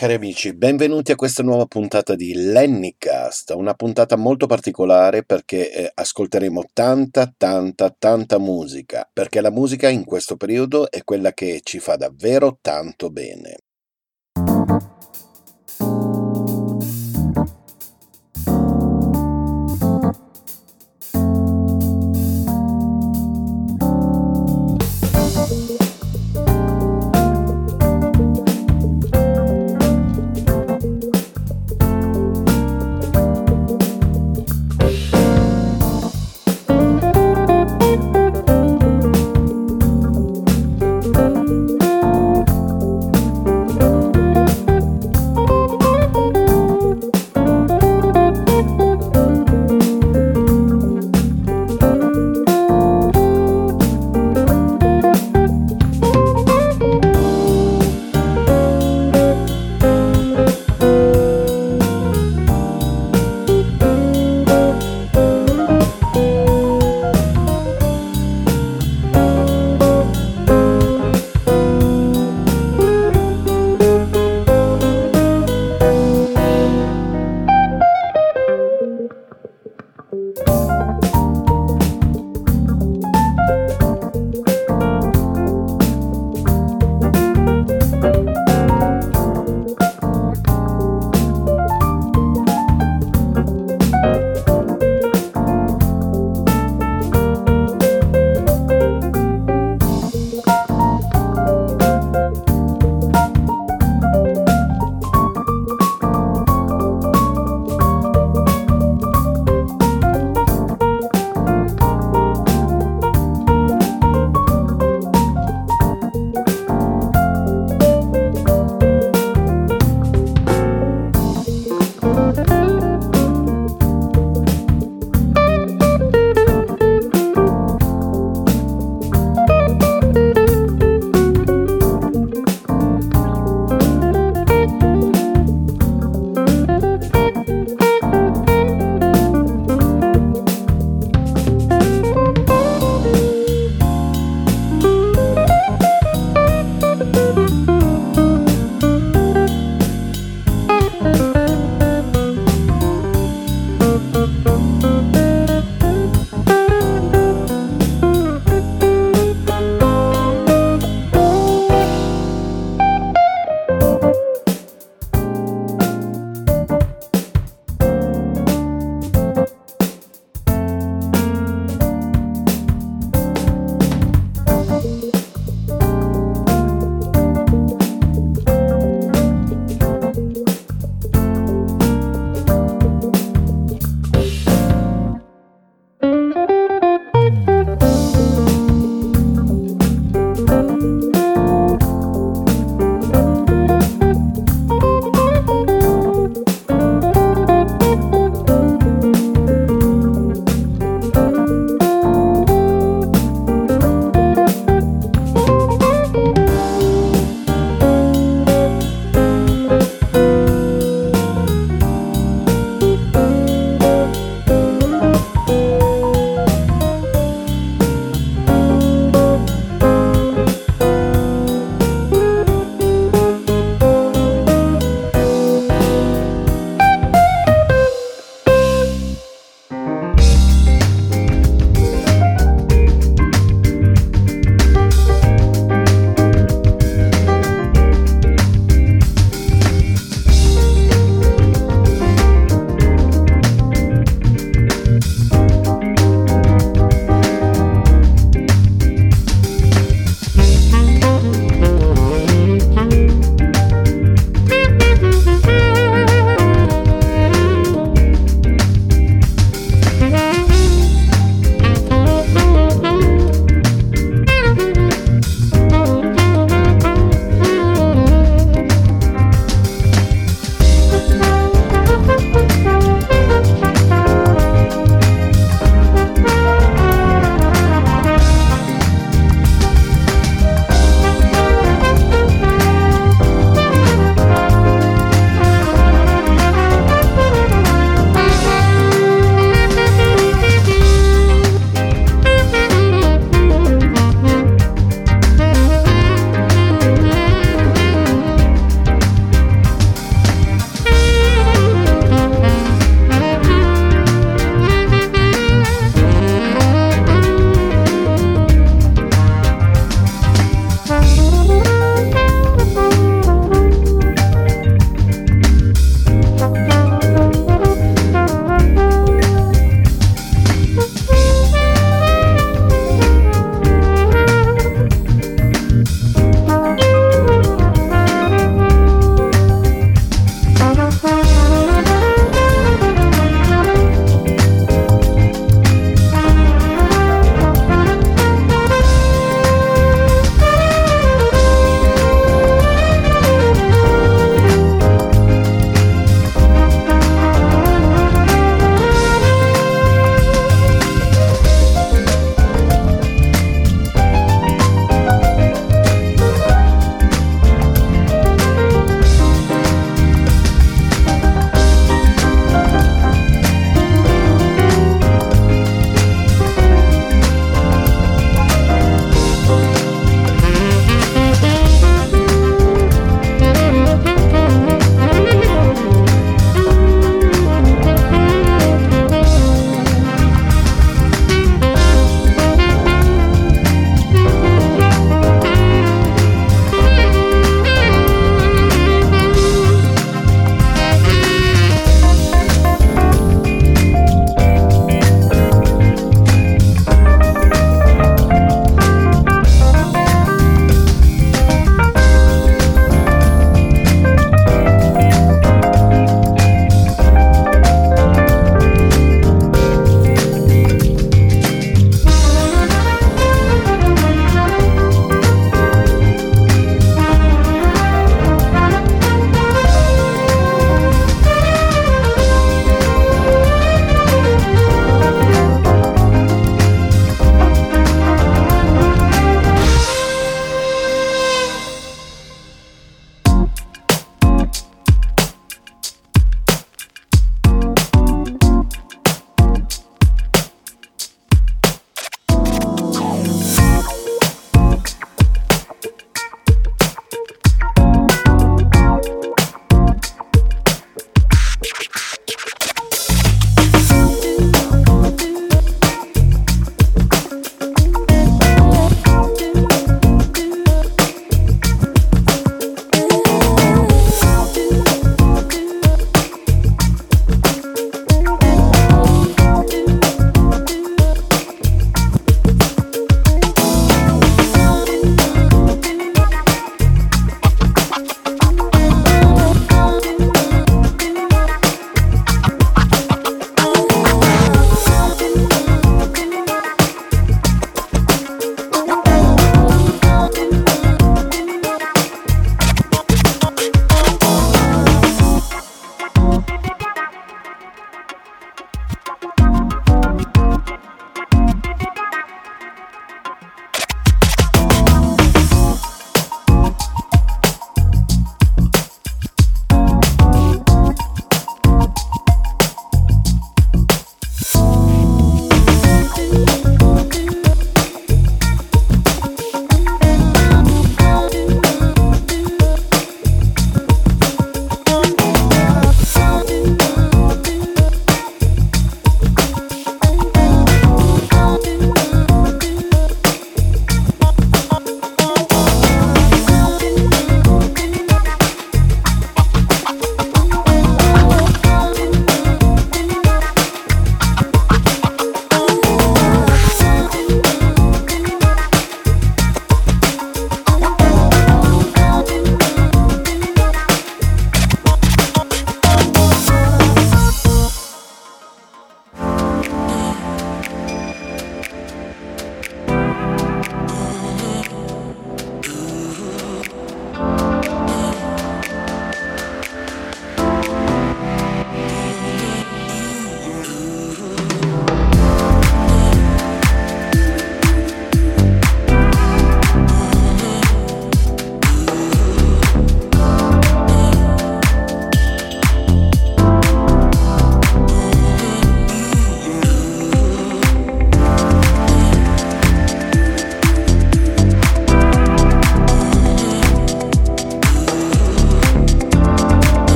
cari amici, benvenuti a questa nuova puntata di Lennycast, una puntata molto particolare perché eh, ascolteremo tanta, tanta, tanta musica, perché la musica in questo periodo è quella che ci fa davvero tanto bene.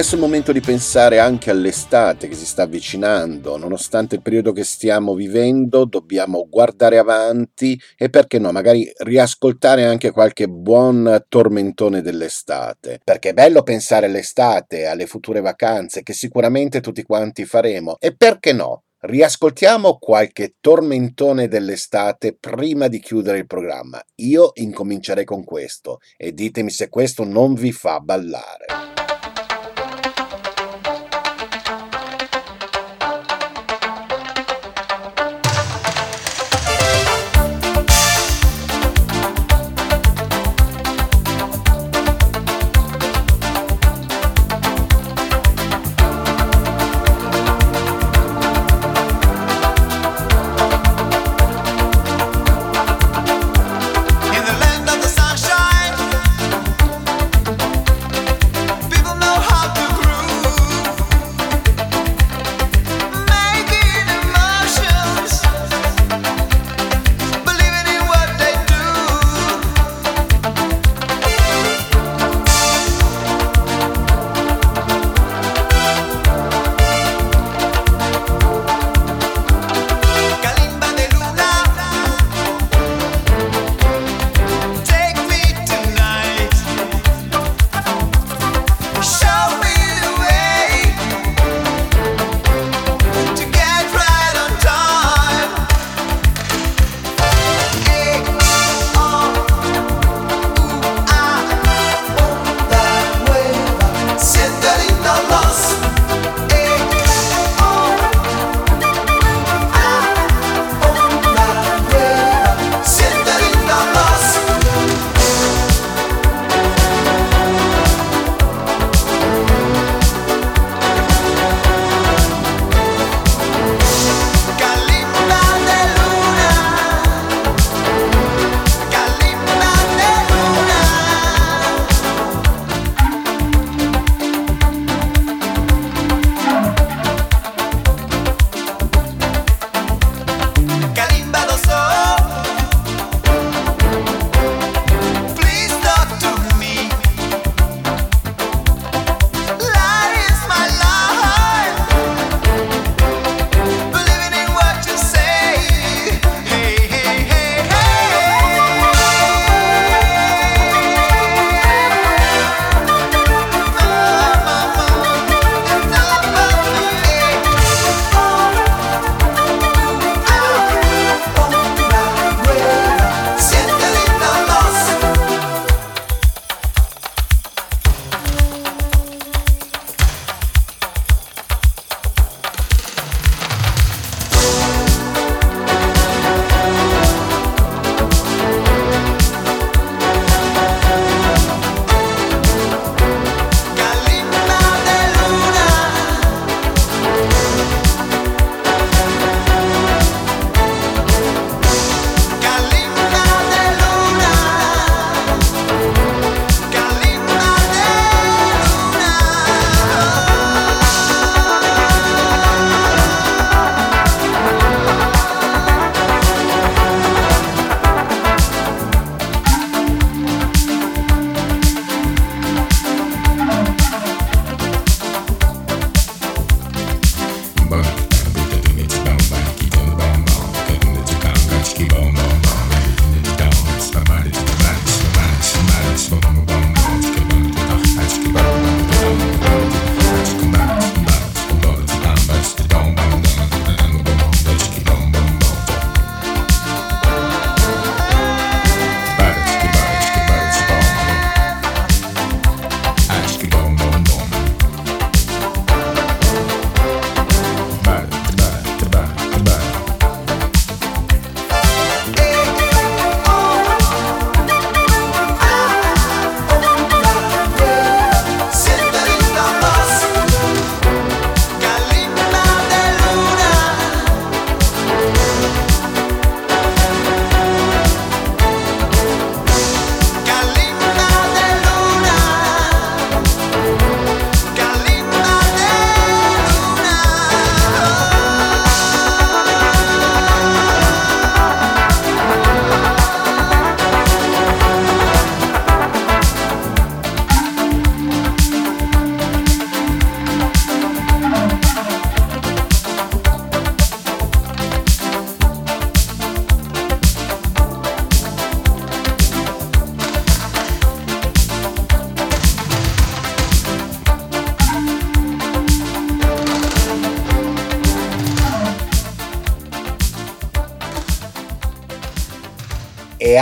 Adesso è il momento di pensare anche all'estate che si sta avvicinando. Nonostante il periodo che stiamo vivendo, dobbiamo guardare avanti e perché no, magari riascoltare anche qualche buon tormentone dell'estate. Perché è bello pensare all'estate, alle future vacanze che sicuramente tutti quanti faremo. E perché no? Riascoltiamo qualche tormentone dell'estate prima di chiudere il programma. Io incomincerei con questo e ditemi se questo non vi fa ballare.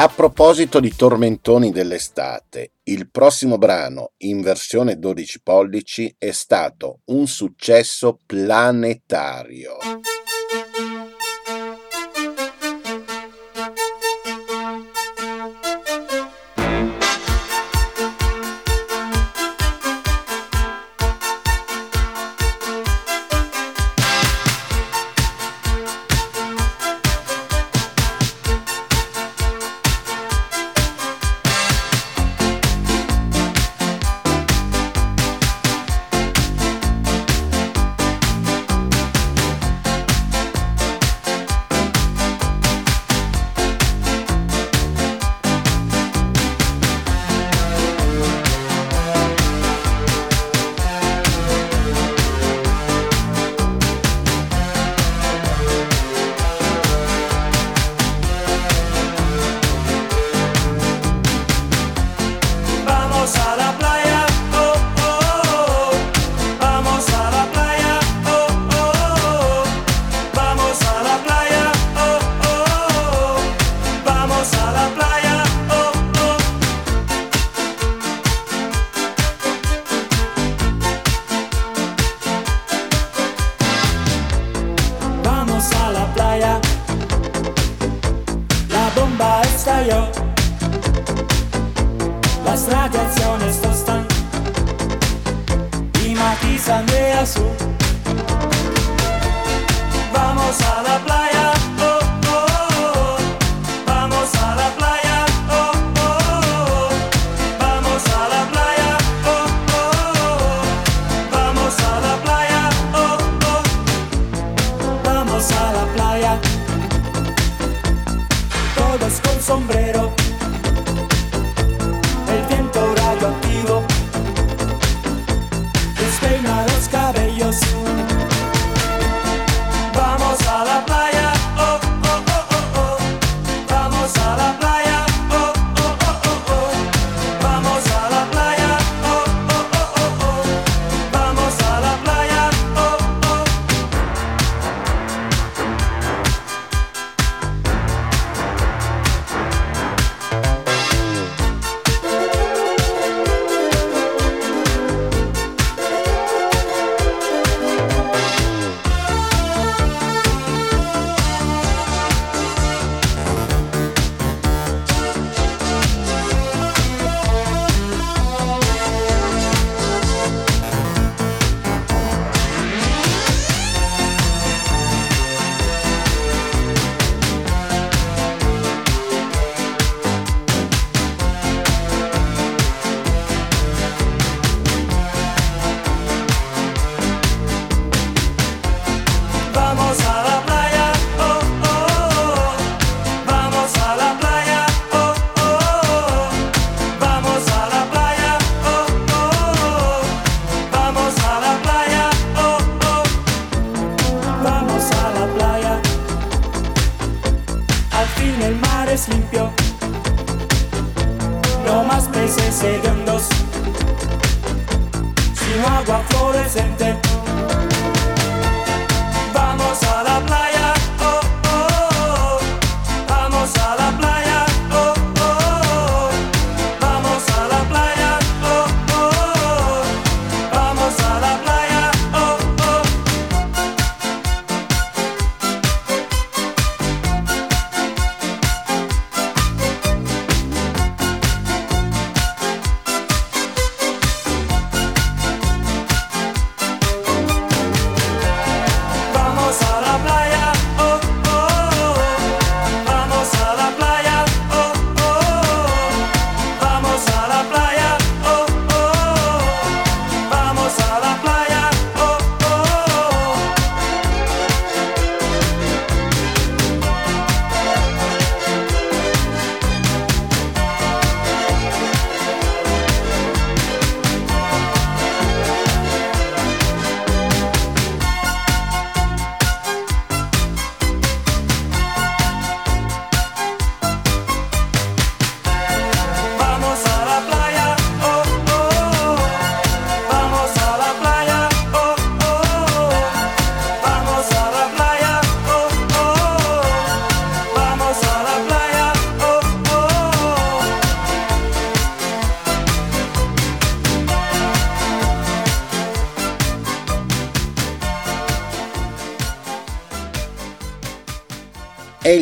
A proposito di tormentoni dell'estate, il prossimo brano in versione 12 pollici è stato un successo planetario.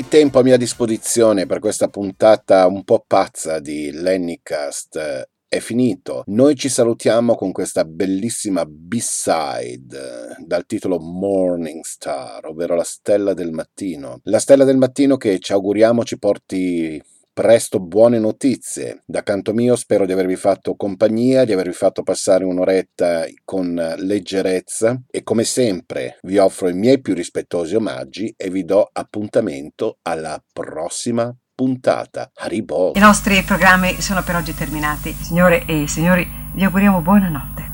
Il tempo a mia disposizione per questa puntata un po' pazza di Lennycast è finito. Noi ci salutiamo con questa bellissima B-side dal titolo Morning Star, ovvero la stella del mattino. La stella del mattino che ci auguriamo ci porti presto buone notizie. Da canto mio spero di avervi fatto compagnia, di avervi fatto passare un'oretta con leggerezza e come sempre vi offro i miei più rispettosi omaggi e vi do appuntamento alla prossima puntata. Haribol. I nostri programmi sono per oggi terminati. Signore e signori, vi auguriamo buonanotte.